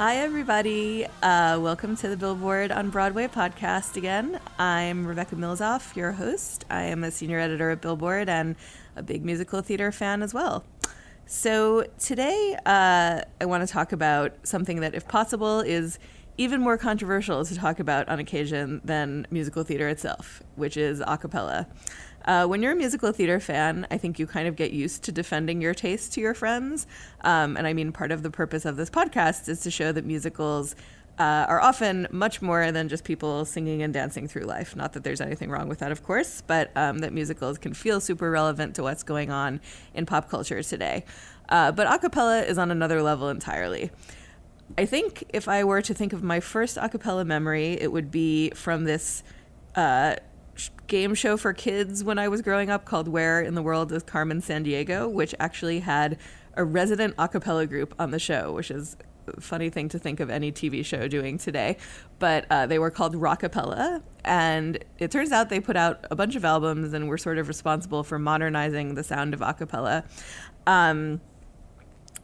Hi, everybody. Uh, welcome to the Billboard on Broadway podcast again. I'm Rebecca Milzoff, your host. I am a senior editor at Billboard and a big musical theater fan as well. So, today uh, I want to talk about something that, if possible, is even more controversial to talk about on occasion than musical theater itself, which is a cappella. Uh, when you're a musical theater fan, I think you kind of get used to defending your taste to your friends. Um, and I mean, part of the purpose of this podcast is to show that musicals uh, are often much more than just people singing and dancing through life. Not that there's anything wrong with that, of course, but um, that musicals can feel super relevant to what's going on in pop culture today. Uh, but a cappella is on another level entirely. I think if I were to think of my first a cappella memory, it would be from this uh, game show for kids when I was growing up called Where in the World is Carmen Sandiego, which actually had a resident a cappella group on the show, which is a funny thing to think of any TV show doing today. But uh, they were called Rockapella. And it turns out they put out a bunch of albums and were sort of responsible for modernizing the sound of a cappella. Um,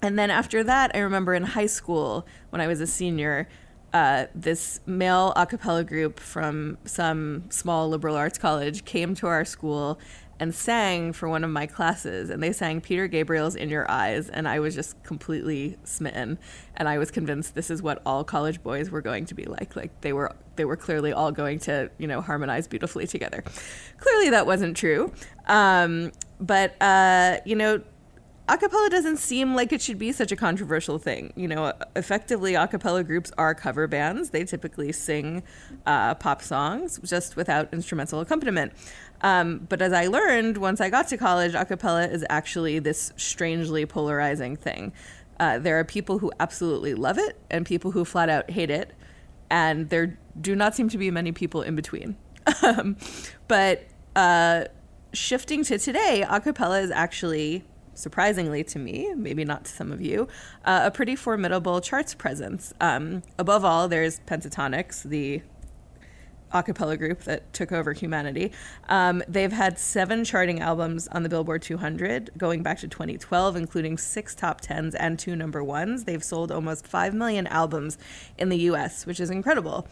and then after that, I remember in high school when I was a senior, uh, this male a cappella group from some small liberal arts college came to our school and sang for one of my classes and they sang Peter Gabriel's In Your Eyes and I was just completely smitten. And I was convinced this is what all college boys were going to be like. Like they were they were clearly all going to you know harmonize beautifully together. Clearly that wasn't true. Um, but uh, you know acapella doesn't seem like it should be such a controversial thing. You know, effectively, acapella groups are cover bands. They typically sing uh, pop songs just without instrumental accompaniment. Um, but as I learned once I got to college, acapella is actually this strangely polarizing thing. Uh, there are people who absolutely love it and people who flat out hate it, and there do not seem to be many people in between. um, but uh, shifting to today, acapella is actually surprisingly to me, maybe not to some of you, uh, a pretty formidable charts presence. Um, above all, there's Pentatonix, the a cappella group that took over humanity. Um, they've had seven charting albums on the Billboard 200 going back to 2012, including six top tens and two number ones. They've sold almost 5 million albums in the US, which is incredible.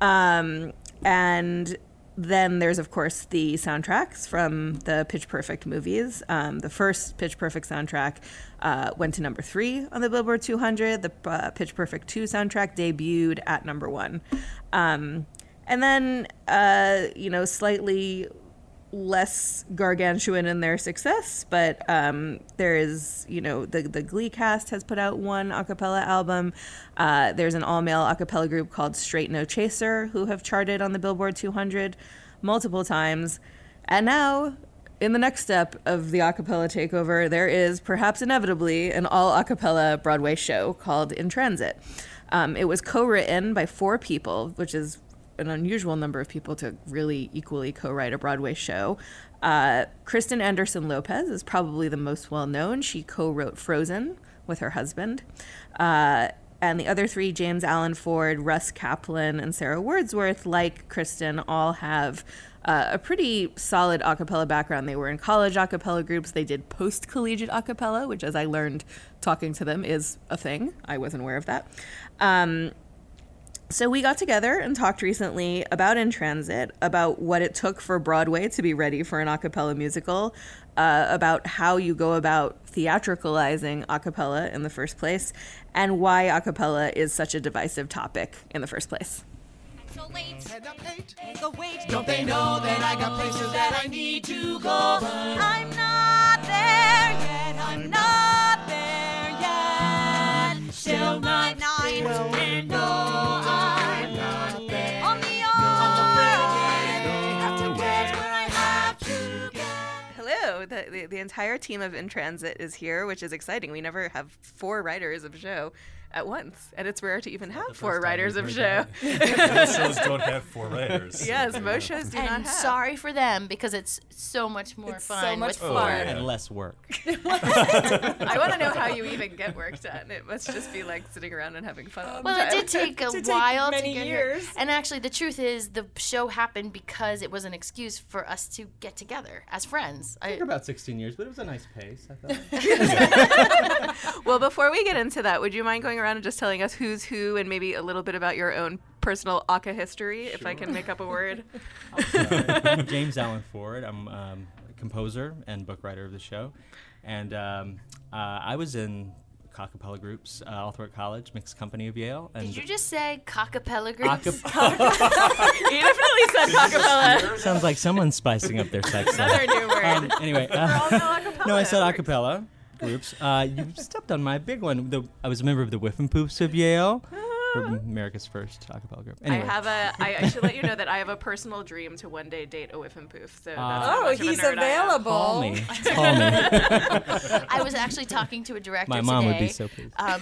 Um, and then there's of course the soundtracks from the Pitch Perfect movies. Um, the first Pitch Perfect soundtrack uh, went to number three on the Billboard 200. The uh, Pitch Perfect 2 soundtrack debuted at number one. Um, and then, uh, you know, slightly less gargantuan in their success, but um, there is, you know, the the Glee cast has put out one a cappella album. Uh, there's an all male a cappella group called Straight No Chaser who have charted on the Billboard 200 multiple times, and now. In the next step of the a cappella takeover, there is perhaps inevitably an all a cappella Broadway show called In Transit. Um, it was co written by four people, which is an unusual number of people to really equally co-write a Broadway show. Uh, Kristen Anderson Lopez is probably the most well known. She co-wrote Frozen with her husband. Uh, and the other three, James Allen Ford, Russ Kaplan, and Sara Wordsworth, like Kristen, all have uh, a pretty solid a cappella background. They were in college a cappella groups. They did post collegiate a cappella, which, as I learned talking to them, is a thing. I wasn't aware of that. Um, so we got together and talked recently about In Transit, about what it took for Broadway to be ready for an a cappella musical, uh, about how you go about theatricalizing a cappella in the first place, and why a cappella is such a divisive topic in the first place. so late. The wait. Don't they know that I got places that I need to go? I'm not there yet. The, entire team of In Transit is here, which is exciting. We never have four writers of a show at once, and it's rare to even have four writers of show. Most shows don't have four writers. yes, most shows do not and have. sorry for them because it's so much more It's so fun much with oh, fun. Oh, four. yeah. and less work. I want to know how you even get work done. It must just be like sitting around and having fun. all the Well, it did take a did take while many to get years. here. And actually, the truth is, the show happened because it was an excuse for us to get together as friends. I, For about 16 years, but it was a nice pace. I thought. Well, before we get into that, would you mind going around and just telling us who's who and maybe a little bit about your own personal Aka history, if I can make up a word? I'm James Allen Ford. I'm um, a composer and book writer of the show, and um, uh, I was in acapella groups uh, all throughout college, mixed company of Yale. And did you just say cockapella groups? Acap- you definitely said acapella. sounds like someone's spicing up their sex life. Another new word. Um, anyway, uh, no, I said It acapella groups. Uh, you stepped on my big one. The, I was a member of the Whiffenpoofs of Yale, America's first acapella group. Anyway, I have a. I, I should let you know that I have a personal dream to one day date a Whiffenpoof. So that's Ah. Oh, much of a he's nerd I available. call me. Call me. I was actually talking to a director My mom would be so pleased. Um,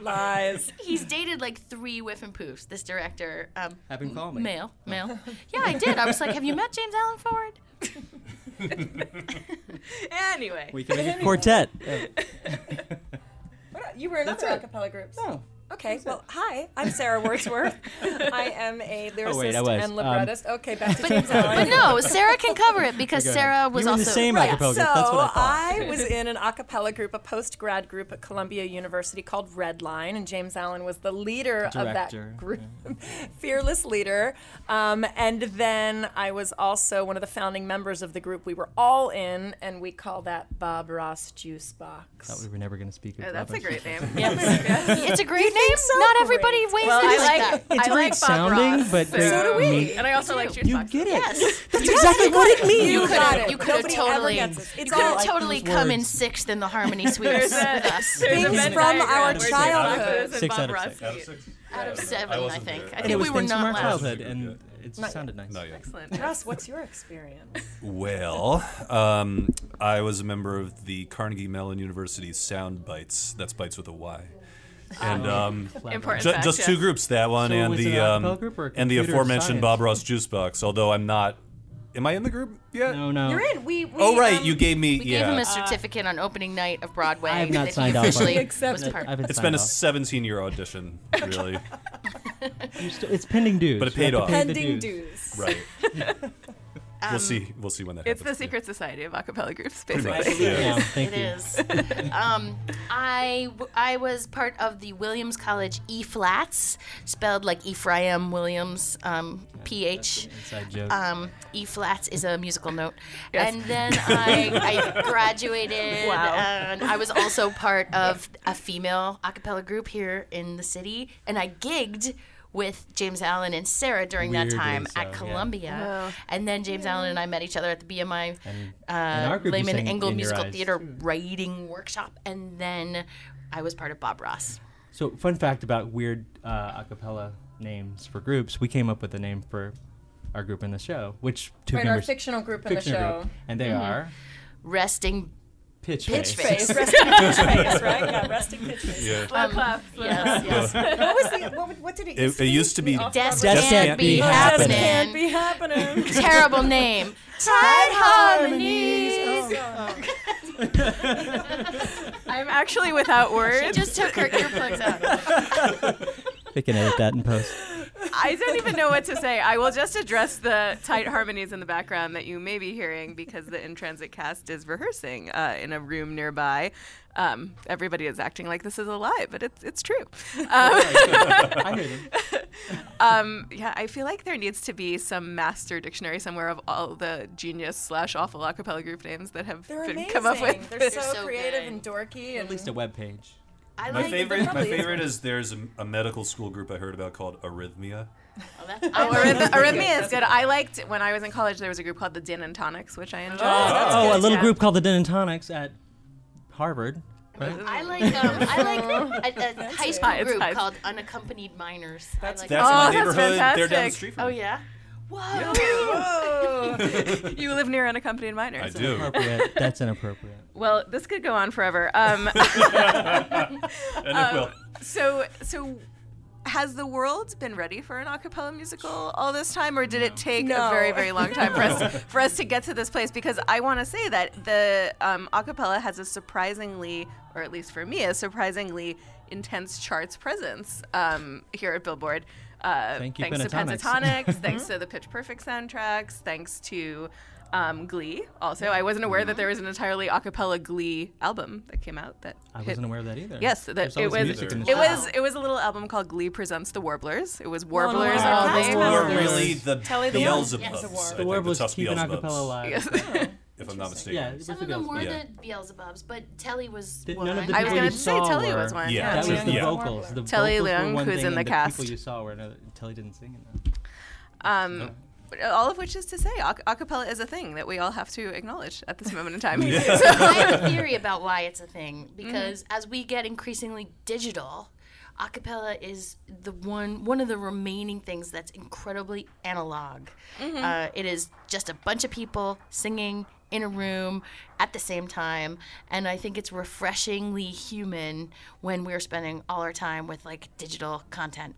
Lies. he's dated like three Whiffenpoofs. This director, um, Have him call me. male, male. Yeah, I did. I was like, "Have you met James Allen Ford?" Anyway, We can make a quartet. What, you were in That's other it. acapella groups. Oh. Okay, well, hi, I'm Sara Wordsworth. I am a lyricist Oh, wait, I was. and Um, librettist. okay, back to James Allen. But no, Sara can cover it because Go. Sara was you were in the same Right, acapella so group. That's what I thought. was in an a cappella group, a post grad group at Columbia University called Redline, and James Allen was the leader of that group, fearless leader. Um, and then I was also one of the founding members of the group. We were all in, and we call that Bob Ross Juice Box. thought we were never going to speak of Oh, that's a great name. Yes, It's a great name. So Not great. everybody weighs Well, it I like like that. It's I great like Bob sounding, Ross, but so, great So do we. meat. And I also like juice You boxes. get it. Yes. That's exactly what it means. You You could got have. it. You could have totally. it. You could have totally come in sixth in the harmony suites with us. Things from our where childhood. And Six Bob out of Ross six. Out of meet. six? Out of I seven, I, think. I think it we were not our last. childhood, and it sounded nice. Not. Excellent. Russ, what's your experience? Well, um, I was a member of the Carnegie Mellon University Sound Bites. That's Bites with a Y. And um, Important ju- fact, just yeah. two groups, that one So and was it the an um, acapella group or a and the computer aforementioned science? Bob Ross Juice Box. Although I'm not. Am I in the group yet? No, no. You're in. We. we Oh right, um, you gave me. We yeah. gave him a certificate on opening night of Broadway. I have not that signed he off on officially it. Accepted. was part. I've been it's signed been a off. 17 year audition, really. You still- it's pending dues. But it You have paid to off. pay the pending dues. dues. right. we'll see. We'll see when that happens. It's the happens. secret society of acapella groups, basically. yeah. Yeah, thank It you. is. um, I w- I was part of the Williams College E flats, spelled like Ephraim Williams, um, PH. Inside joke. Um, e flats is a musical note. Yes. And then I, I graduated. Wow. And I was also part of a female a cappella group here in the city. And I gigged with James Allen and Sara during that time so, at yeah. Columbia. And then James Allen and I met each other at the BMI And- uh, and our group you Lehman Engel Musical Eyes. Theater writing workshop. And then I was part of Bob Ross. So, fun fact about weird uh, a cappella names for groups: we came up with a name for our group in the show, which two Right, our members fictional group in the show. group, and they are Resting Pitch, Pitch Face. Face. Resting pitch face, right? Yeah, resting pitch face. Yeah. Slow um, clap, slow clap. Yes, yes. What was the? What, what did it? It, it used to be. Off- Death Death can't, can't be be Just happening. can't be happening. happening. Terrible name. Tight harmonies. Oh, God. Oh, I I'm actually without words. She just took her earplugs out. They can edit that in post. I don't even know what to say. I will just address the tight harmonies in the background that you may be hearing because the in transit cast is rehearsing uh, in a room nearby. Um, everybody is acting like this is a lie, but it's it's true. Um, I hear them. um, yeah, I feel like there needs to be some master dictionary somewhere of all the genius slash awful acapella group names that have They're been amazing. come up with. They're so, so creative good. and dorky. At least a web page. I My like favorite, my probably is favorite is there's a, a medical school group I heard about called Arrhythmia. Oh, that's, Oh, Arrhyth- Arrhythmia is good. I liked when I was in college. There was a group called the Din and Tonics, which I enjoyed. Oh, a little Yeah. group called the Denatonics at Harvard. Right? I like um, I like a, a high school group high- called Unaccompanied Minors. That's like That's Oh, my that's neighborhood. They're down the fantastic. street from Oh yeah. Whoa! you live near unaccompanied minors. I do. Inappropriate. That's inappropriate. Well, this could go on forever. Um, And it will. so, so has the world been ready for an a cappella musical all this time, or did it take a very, very long time for us for us to get to this place? Because I want to say that the um, a cappella has a surprisingly, or at least for me, a surprisingly intense charts presence um, here at Billboard. Uh, Thank you, thanks to Pentatonix. Pentatonix, thanks to the Pitch Perfect soundtracks, thanks to um, Glee. Also, I wasn't aware that there was an entirely a cappella Glee album that came out. That I hit- wasn't aware of that either. Yes, that it was. music in the It show. was. It was a little album called Glee presents the Warblers. It was Warblers wow. all That's day. cool. Warblers. really the Telly the Beelzebubs. Yes. I The think The Warblers Tusk keeping Beelzebubs, acapella alive. Yes. If I'm not mistaken. Yeah, it was Some the of them were Beelzebubs. the Beelzebubs, but Telly was Did- one. None of the I was gonna say saw Telly was one. Yeah, That was the Yeah. vocals. The Telly vocals were Leung, one who's thing, in the and cast. people you saw were another. Telly didn't sing in them. Um, all of which is to say, a cappella is a thing that we all have to acknowledge at this moment in time. I have a theory about why it's a thing Mm-hmm. because as we get increasingly digital, acapella is the one one of the remaining things that's incredibly analog. Mm-hmm. Uh, it is just a bunch of people singing in a room at the same time, and I think it's refreshingly human when we're spending all our time with like digital content.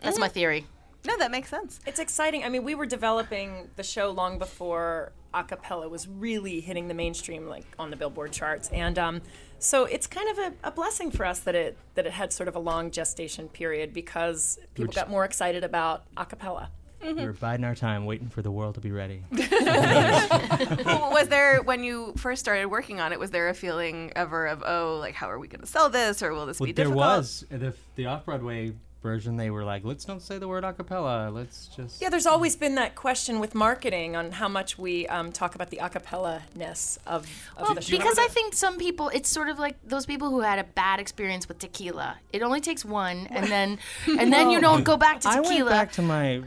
That's Mm-hmm. my theory. no, that makes sense. It's exciting. I mean, we were developing the show long before a cappella was really hitting the mainstream, like on the Billboard charts, and um, so it's kind of a, a blessing for us that it that it had sort of a long gestation period because people got more excited about a cappella. We were biding our time, waiting for the world to be ready. Was there when you first started working on it? Was there a feeling ever of oh, like how are we going to sell this, or will this Well, be there difficult? was the the off Broadway version. They were like, let's don't say the word acapella. Let's just. Yeah, there's always been that question with marketing on how much we um, talk about the a cappella ness of, of Well, the show. because I think some people, it's sort of like those people who had a bad experience with tequila. It only takes one, and then and then you don't go back to tequila I went back to my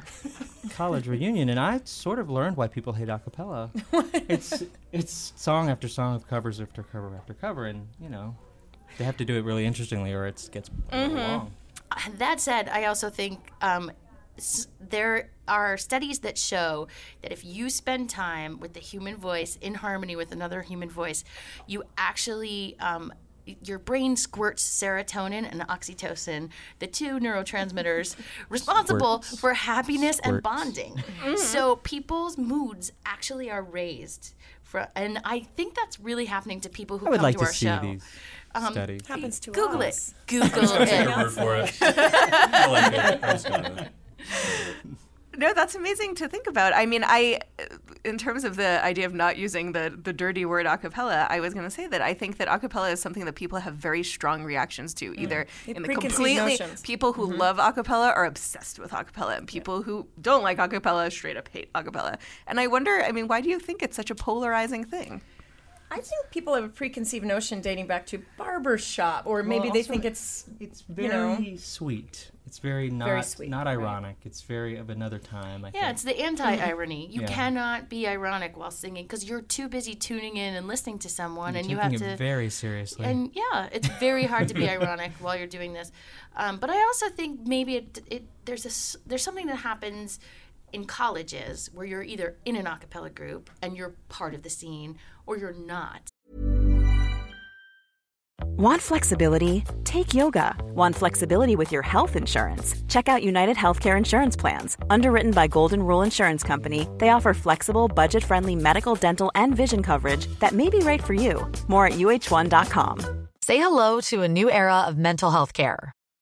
college reunion, and I sort of learned why people hate acapella. it's it's song after song of covers after cover after cover, and you know they have to do it really interestingly, or it gets a little long. That said, I also think um, s- there are studies that show that if you spend time with the human voice in harmony with another human voice, you actually. Um, your brain squirts serotonin and oxytocin, the two neurotransmitters responsible Squirts. for happiness and Squirts. bonding. So people's moods actually are raised. For, and I think that's really happening to people who I would come like to to our show. these Um, studies. happens to Google it. us. Google Take it. your word for it. I like it. I was gonna- No, that's amazing to think about. I mean, I, in terms of the idea of not using the the dirty word acapella, I was going to say that I think that acapella is something that people have very strong reactions to. Either in the completely notions. people who love acapella are obsessed with acapella, and people who don't like acapella straight up hate acapella. And I wonder, I mean, why do you think it's such a polarizing thing? I think people have a preconceived notion dating back to barbershop, or maybe Well, they think it's It's you know. very sweet. It's very not sweet, not right. ironic. It's very of another time. I Yeah, think. it's the anti-irony. You Yeah. cannot be ironic while singing because you're too busy tuning in and listening to someone, and you taking have to. very seriously. and yeah, it's very hard to be ironic while you're doing this. Um, but I also think maybe it, it there's a s- there's something that happens in colleges where you're either in an a cappella group and you're part of the scene, or you're not. Want flexibility? Take yoga. Want flexibility with your health insurance? Check out United Healthcare Insurance Plans. Underwritten by Golden Rule Insurance Company, they offer flexible, budget friendly medical, dental, and vision coverage that may be right for you. More at uh1.com. Say hello to a new era of mental health care.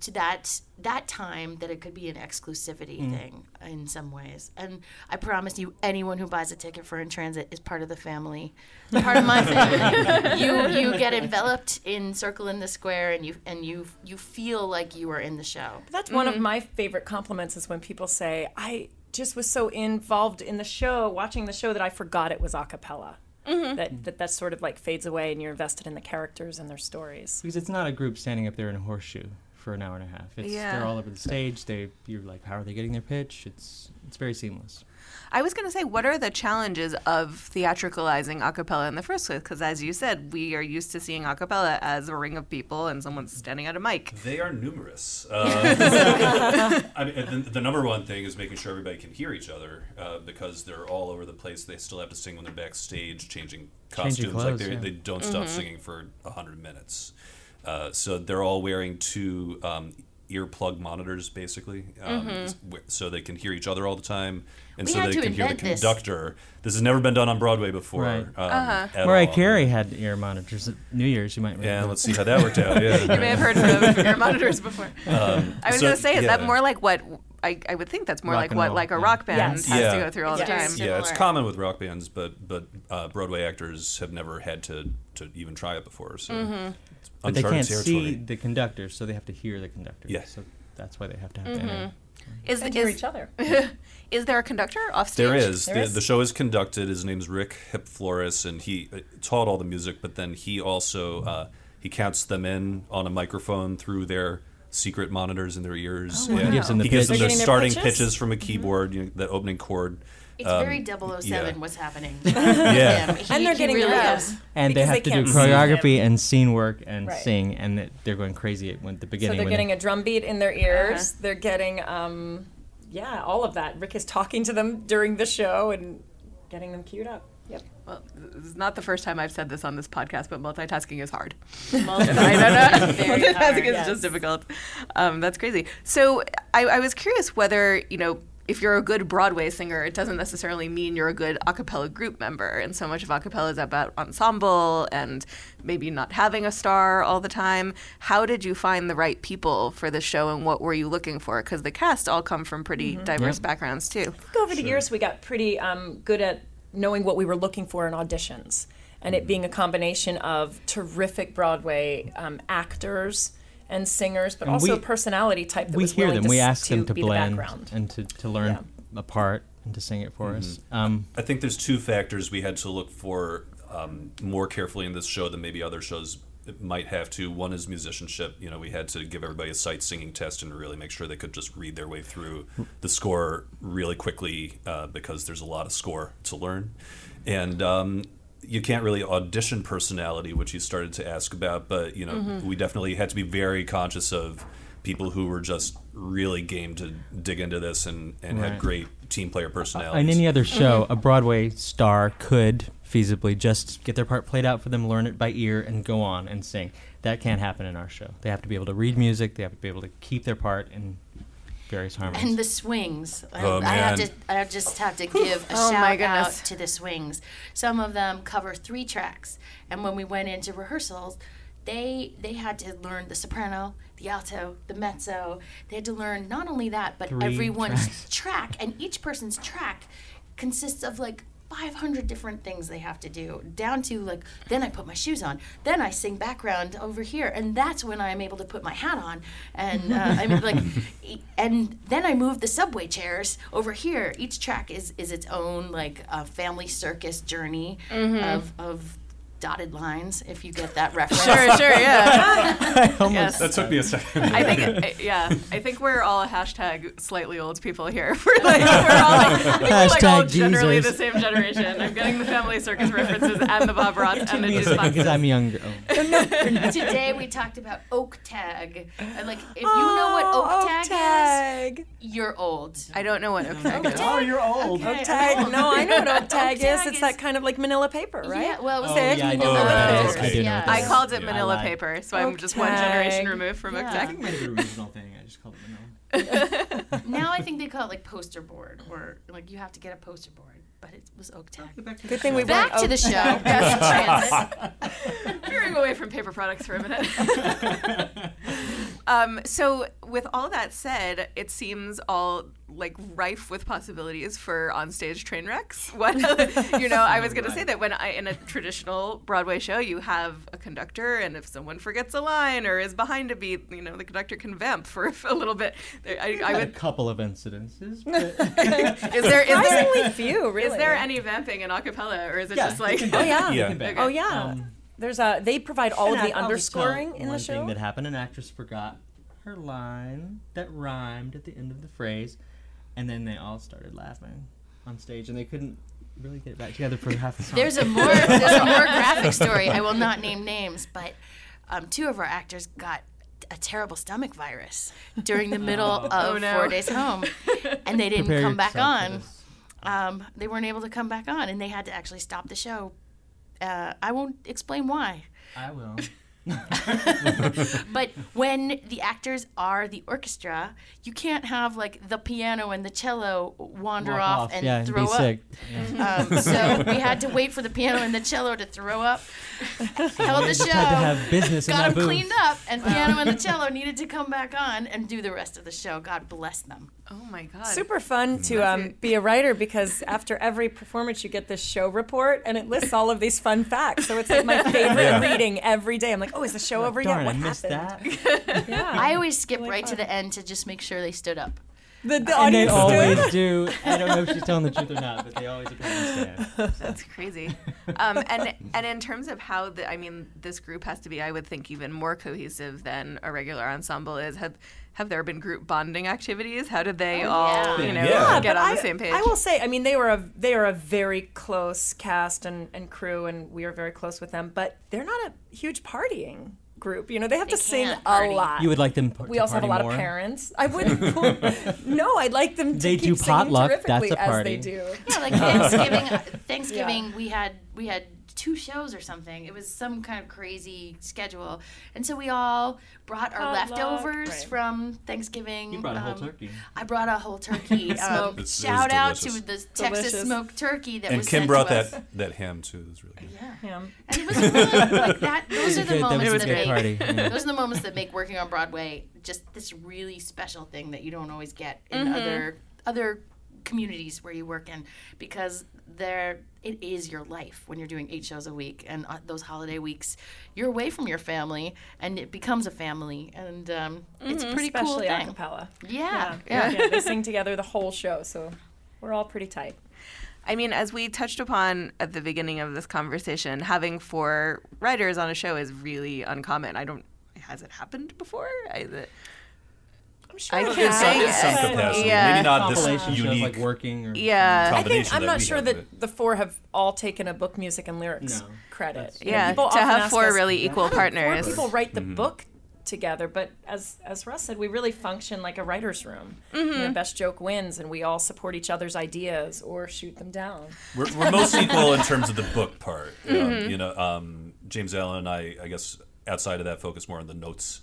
to that that time that it could be an exclusivity Mm. thing in some ways. And I promise you, anyone who buys a ticket for in transit is part of the family, part of my family. you you get enveloped in Circle in the Square, and you and you you feel like you are in the show. That's one of my favorite compliments is when people say, I just was so involved in the show, watching the show, that I forgot it was a cappella. Mhm. That, that that sort of like fades away and you're invested in the characters and their stories. Because it's not a group standing up there in a horseshoe for an hour and a half. It's Yeah. they're all over the stage. They you're like, how are they getting their pitch? It's it's very seamless. I was going to say, what are the challenges of theatricalizing a cappella in the first place? Because as you said, we are used to seeing a cappella as a ring of people and someone standing at a mic. They are numerous. Uh, I mean, the, the number one thing is making sure everybody can hear each other uh, because they're all over the place. They still have to sing when they're backstage, changing costumes. like clothes, they, yeah. they don't stop Mhm. singing for hundred minutes. Uh, so they're all wearing two um, earplug monitors, basically, um, Mhm. so they can hear each other all the time, and We so they can hear the invent this. conductor. This has never been done on Broadway before. Right. Um, Uh-huh. Mariah all. Carey had ear monitors at New Year's. You might. Yeah, let's see how that worked out. Yeah, You may have heard of ear monitors before. Um, I was so- going to say, is that more like what I, I would think that's more Rock like what roll, like a yeah. rock band Yes. has Yeah. to go through all the time. Yeah, it's common with rock bands, but but uh, Broadway actors have never had to, to even try it before. So Mhm. It's But they can't territory. see the conductors, so they have to hear the conductor. Yeah. So that's why they have to have Mhm. the inner. Is, And is hear each other. is there a conductor off stage? There is. There the, is? the show is conducted. His name's Rick Hip Flores, and he uh, taught all the music. But then he also uh, he counts them in on a microphone through their secret monitors in their ears. Oh, wow. and Gives them the he gives them their They're their starting pitches? pitches from a keyboard, you know, that opening chord. It's Um, very 007 yeah. what's happening. Yeah. He- And they're getting really their is. And they have they to do choreography and scene work and Right. sing, and that they're going crazy at the beginning. So they're getting they, a drum beat in their ears. They're getting, um, yeah, all of that. Rick is talking to them during the show and getting them queued up. Yep. Well, this is not the first time I've said this on this podcast, but multitasking is hard. Multitasking I don't know. is multitasking hard, is yes. just difficult. Um, that's crazy. So I, I was curious whether you know if you're a good Broadway singer, it doesn't necessarily mean you're a good a cappella group member. And so much of a cappella is about ensemble and maybe not having a star all the time. How did you find the right people for the show, and what were you looking for? Because the cast all come from pretty Mhm. diverse Yep. backgrounds too. think over the years we got pretty um, good at knowing what we were looking for in auditions and it being a combination of terrific broadway um, actors and singers but And also we- personality type that we was hear willing them. to, We s- ask them to be the blend background. and to, to learn a part and to sing it for us. Mhm. Um, I think there's two factors we had to look for um, more carefully in this show than maybe other shows might have to. One is musicianship. You know, we had to give everybody a sight singing test and really make sure they could just read their way through the score really quickly uh, because there's a lot of score to learn. And um, you can't really audition personality, which you started to ask about, but you know, Mhm. we definitely had to be very conscious of people who were just really game to dig into this and, and had great team player personalities. in any other show, a Broadway star could feasibly just get their part played out for them, learn it by ear, and go on and sing. That can't happen in our show. They have to be able to read music. They have to be able to keep their part in various harmonies. And the swings. I, Oh, I have to. I just have to give a Oh, shout my out to the swings. Some of them cover three tracks, and when we went into rehearsals, they they had to learn the soprano, the alto, the mezzo. They had to learn not only that, but Three everyone's tracks. track, and each person's track consists of like 500 different things they have to do, down to like, then I put my shoes on, then I sing background over here, and that's when I'm able to put my hat on. And uh, I mean, like, e- and then I move the subway chairs over here. Each track is, is its own, like, uh, family circus journey of, of dotted lines, if you get that reference. Sure, sure, yeah. Almost. That took me a second. I think, I- yeah, I think we're all hashtag slightly old people here. We're like, we're all like, we're like all Hashtag generally the same generation. I'm getting the Family Circus references and the Bob Ross and the because jukebox. I'm younger. Oh. Today we talked about oak tag. And like, if you know what oak oh, tag, tag. is, you're old. I don't know what oak mm. tag is. Oh, you're old. Okay, Oak tag. No, I know what oak tag is. tag It's is- that kind of like manila paper, right? Yeah, well, it was Oh, thick yeah, I do manila know what that paper. is. I do know yeah. what that I is. called it Yeah, I Manila lied. paper, so I'm just one generation tag. removed from oak Yeah. tag. I think it might have been an original thing. I just called it Manila. Now I think they call it like poster board, or like you have to get a poster board, but it was oak tag. Good thing we Back went to the show. Yes, transit. Veering away from paper products for a minute. um, so, with all that said, it seems all like rife with possibilities for onstage train wrecks. What you know, I was going to say that when I in a traditional Broadway show, you have a conductor, and if someone forgets a line or is behind a beat, you know, the conductor can vamp for a little bit. I, I I had a couple of incidences. But Is there is there Surprisingly few, really. is there any vamping in acapella, or is it Yeah, just like? Oh yeah. Yeah. Okay. Oh yeah. Um, There's a. They provide all of the I- I'll underscoring in one the show. One thing that happened: an actress forgot her line that rhymed at the end of the phrase, and then they all started laughing on stage, and they couldn't really get it back together for half the song. There's a more there's a more graphic story. I will not name names, but um, two of our actors got a terrible stomach virus during the middle of Oh, no. Four Days Home, and they didn't Prepare come back on. Um, they weren't able to come back on, and they had to actually stop the show. Uh, I won't explain why. I will. But when the actors are the orchestra, you can't have like the piano and the cello wander Walk off, off, and yeah, throw up. Yeah. Um, so we had to wait for the piano and the cello to throw up. Held the show. Had to have business in got them booth. cleaned up, and piano and the cello needed to come back on and do the rest of the show. God bless them. Oh my god. Super fun to um, be a writer because after every performance you get this show report and it lists all of these fun facts. So it's like my favorite Yeah. reading every day. I'm like, oh, is the show over Darn, yet? What I happened? that. Yeah. I always skip right to the end to just make sure they stood up. The, the and they always do. I don't know if she's telling the truth or not, but they always apparently stand. That's crazy. Um, and and in terms of how the, I mean, this group has to be, I would think, even more cohesive than a regular ensemble is. Have have there been group bonding activities? How did they all, yeah. you know, Yeah. get but on I, the same page? I will say, I mean, they were a they are a very close cast and, and crew, and we are very close with them. But they're not a huge partying group. You know, they have to sing can't a lot. You would like them. par- we to also have a lot party of parents. I wouldn't. no, I'd like them to They keep do singing potluck, terrifically that's a as party. they do. Yeah, like Thanksgiving. Thanksgiving, we had we had two shows or something. It was some kind of crazy schedule, and so we all brought our Potluck, leftovers right. from Thanksgiving. You brought a whole um, turkey. I brought a whole turkey. um, It's- shout was out to the Texas Delicious. smoked turkey that And was Kim sent brought to us. that that ham too. It was really good. Yeah. Yeah. And it was really like that. Those are the moments that make party, yeah. those are the moments that make working on Broadway just this really special thing that you don't always get in Mm-hmm. other other communities where you work in because there it is your life when you're doing eight shows a week and uh, those holiday weeks you're away from your family and it becomes a family and um, it's pretty Mm-hmm. Especially cool a thing. cappella. Yeah, Yeah. yeah. They sing together the whole show, so we're all pretty tight. I mean, as we touched upon at the beginning of this conversation, having four writers on a show is really uncommon. I don't. Has it happened before? I, the, I'm sure I it could has. say In some capacity, Yeah. maybe not this Compilation shows unique like working or yeah. I think I'm not sure have, that the four have all taken a book, music, and lyrics No. credit. That's- You know, yeah, people to often have ask four us, really equal "How do partners. Four people write the Mm-hmm. book together, but as as Russ said, we really function like a writer's room. You Mm-hmm. know, best joke wins, and we all support each other's ideas or shoot them down. We're, we're most equal in terms of the book part. Um, Mm-hmm. You know, um, James Allen and I, I guess, outside of that, focus more on the notes,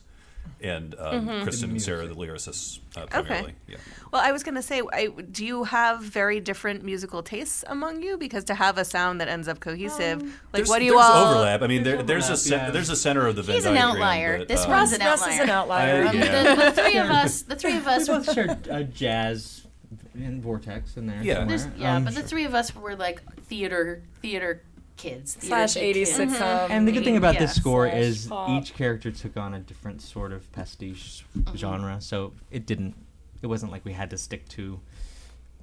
and um, Mm-hmm. Kristen and Sarah, the lyricists, uh, primarily. Yeah. Well, I was going to say, I, do you have very different musical tastes among you? Because to have a sound that ends up cohesive, like what do you there's all? overlap. I mean, there, there's a overlap, yeah. there's a center of the Venn He's an diagram, outlier. but, This um, one's Russ, an Russ is an outlier. outlier. I- Um, Yeah. the, the three of us, the three of us, We both share a jazz and Vortex in there. Yeah. Somewhere. yeah, Um, but the three of us were like theater theater kids. Slash kid 80s kids. sitcom. And the good thing about Yeah. this score Slash is pop. each character took on a different sort of pastiche mm-hmm. genre, so it didn't. It wasn't like we had to stick to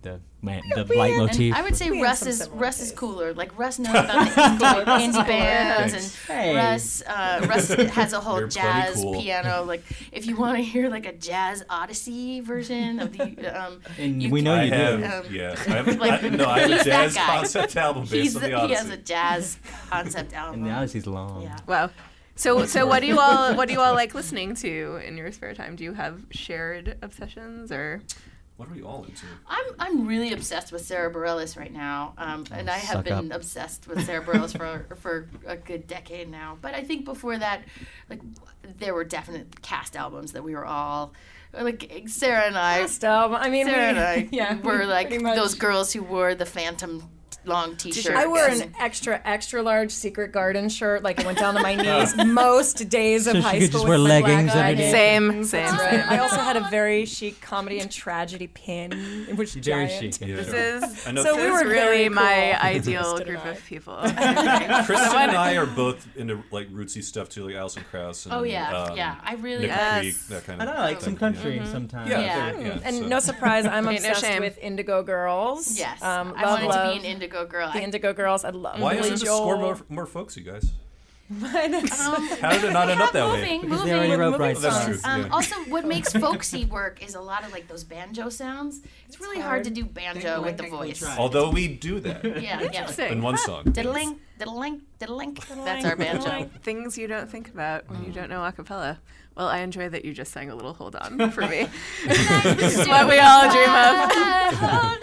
the ma- the And leitmotif. I would say We Russ is similar Russ is cooler. Like Russ knows about the indie, indie bands, and Thanks. Hey. Russ uh, Russ has a whole You're jazz cool. piano. Like if you want to hear like a jazz Odyssey version of the um, And you we know I you have, do. Um, yeah. I have, like, I, no, I have a jazz guy. concept album based he's on the, the Odyssey. he has a jazz concept album. And the Odyssey's long. Yeah. Wow. So so what do you all what do you all like listening to in your spare time? Do you have shared obsessions or What are we all into? I'm I'm really obsessed with Sara Bareilles right now, um, and I have been up. obsessed with Sara Bareilles for for a good decade now. But I think before that, like there were definite cast albums that we were all like Sara and I. Cast album. I mean, Sara we- and I yeah, were like those girls who wore the Phantom long T-shirt. I wore an extra, extra large Secret Garden shirt, like it went down to my knees most days of So high school. just wear with my leggings black Same, same. Right. I also had a very chic comedy and tragedy pin, which Very giant. chic. Yeah. this is I know So this we is were really very my cool. ideal group of people. Kristen and I are both into like rootsy stuff too, like Alison Krauss. And, Oh, yeah, um, yeah, I really- Nick Yes. Creek, that kind I of. know, like some thing, country Yeah. sometimes. Yeah, Yeah. yeah, And so- no surprise, I'm Ain't no obsessed with Indigo Girls. Yes, um, I wanted love to be an Indigo girl. the Indigo Girls. I love. Why Billy isn't the Joel. score more, more folksy, guys? um, How did it not end up that way? moving, Because moving. they already wrote Bright Oh, that's Songs. true. Um, yeah. Also, what makes folksy work is a lot of like those banjo sounds. It's really hard. to do banjo with the voice. Although we do that Yeah, yeah. in one song. Diddling, diddling, diddling. That's our banjo. Things you don't think about when you don't know a cappella. Well, I enjoy that you just sang a little "Hold On" for me. this is what we all dream of.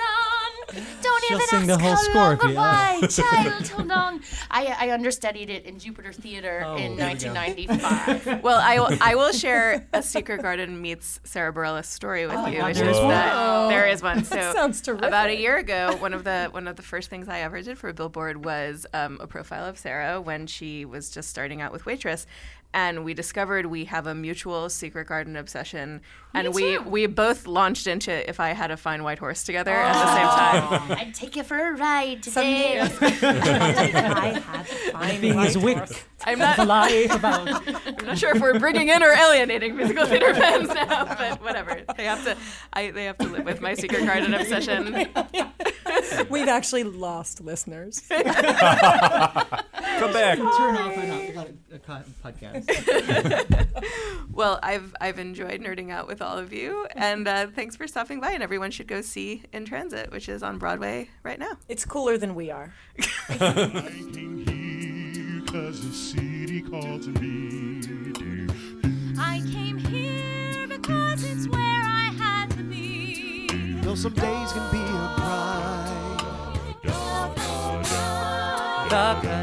Hold She'll even sing the whole score long if you- why, child. Hold on. I, I understudied it in Jupiter Theater Oh, in here we 1995. Well, I will, I will share a Secret Garden meets Sara Bareilles story with you, which is Whoa. that there is one. So sounds terrific. about a year ago, one of the one of the first things I ever did for a billboard was um, a profile of Sara when she was just starting out with waitress. And we discovered we have a mutual Secret Garden obsession, and we we both launched into if I had a fine white horse together at the same time. I'd take you for a ride today. I had to find Being my his horse. I'm not life about. I'm not sure if we're bringing in or alienating musical theater fans now, but whatever. They have to, I, they have to live with my secret garden obsession. We've actually lost listeners. Come back. Turn off and I got a, a podcast. Well, I've I've enjoyed nerding out with all of you, and uh, thanks for stopping by. And everyone should go see In Transit, which is on Broadway right now. It's cooler than we are. I came here Cause the city called to me. I came here because it's where I had to be. Though some days can be a grind. The.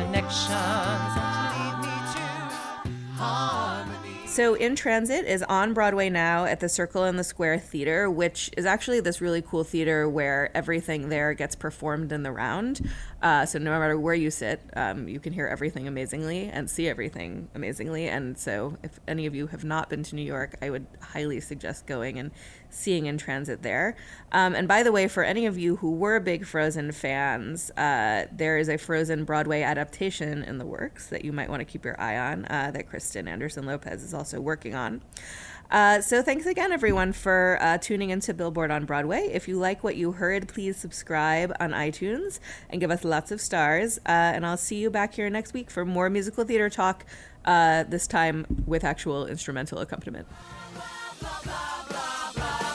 So, In Transit is on Broadway now at the Circle in the Square Theater, which is actually this really cool theater where everything there gets performed in the round. Uh, so, no matter where you sit, um, you can hear everything amazingly and see everything amazingly. And so, if any of you have not been to New York, I would highly suggest going and seeing In Transit there. Um, and by the way, for any of you who were big Frozen fans, uh, there is a Frozen Broadway adaptation in the works that you might want to keep your eye on uh, that Kristen Anderson Lopez is also working on. Uh, so thanks again, everyone, for uh, tuning into Billboard on Broadway. If you like what you heard, please subscribe on iTunes and give us lots of stars. Uh, and I'll see you back here next week for more musical theater talk, uh, this time with actual instrumental accompaniment. Blah, blah, blah.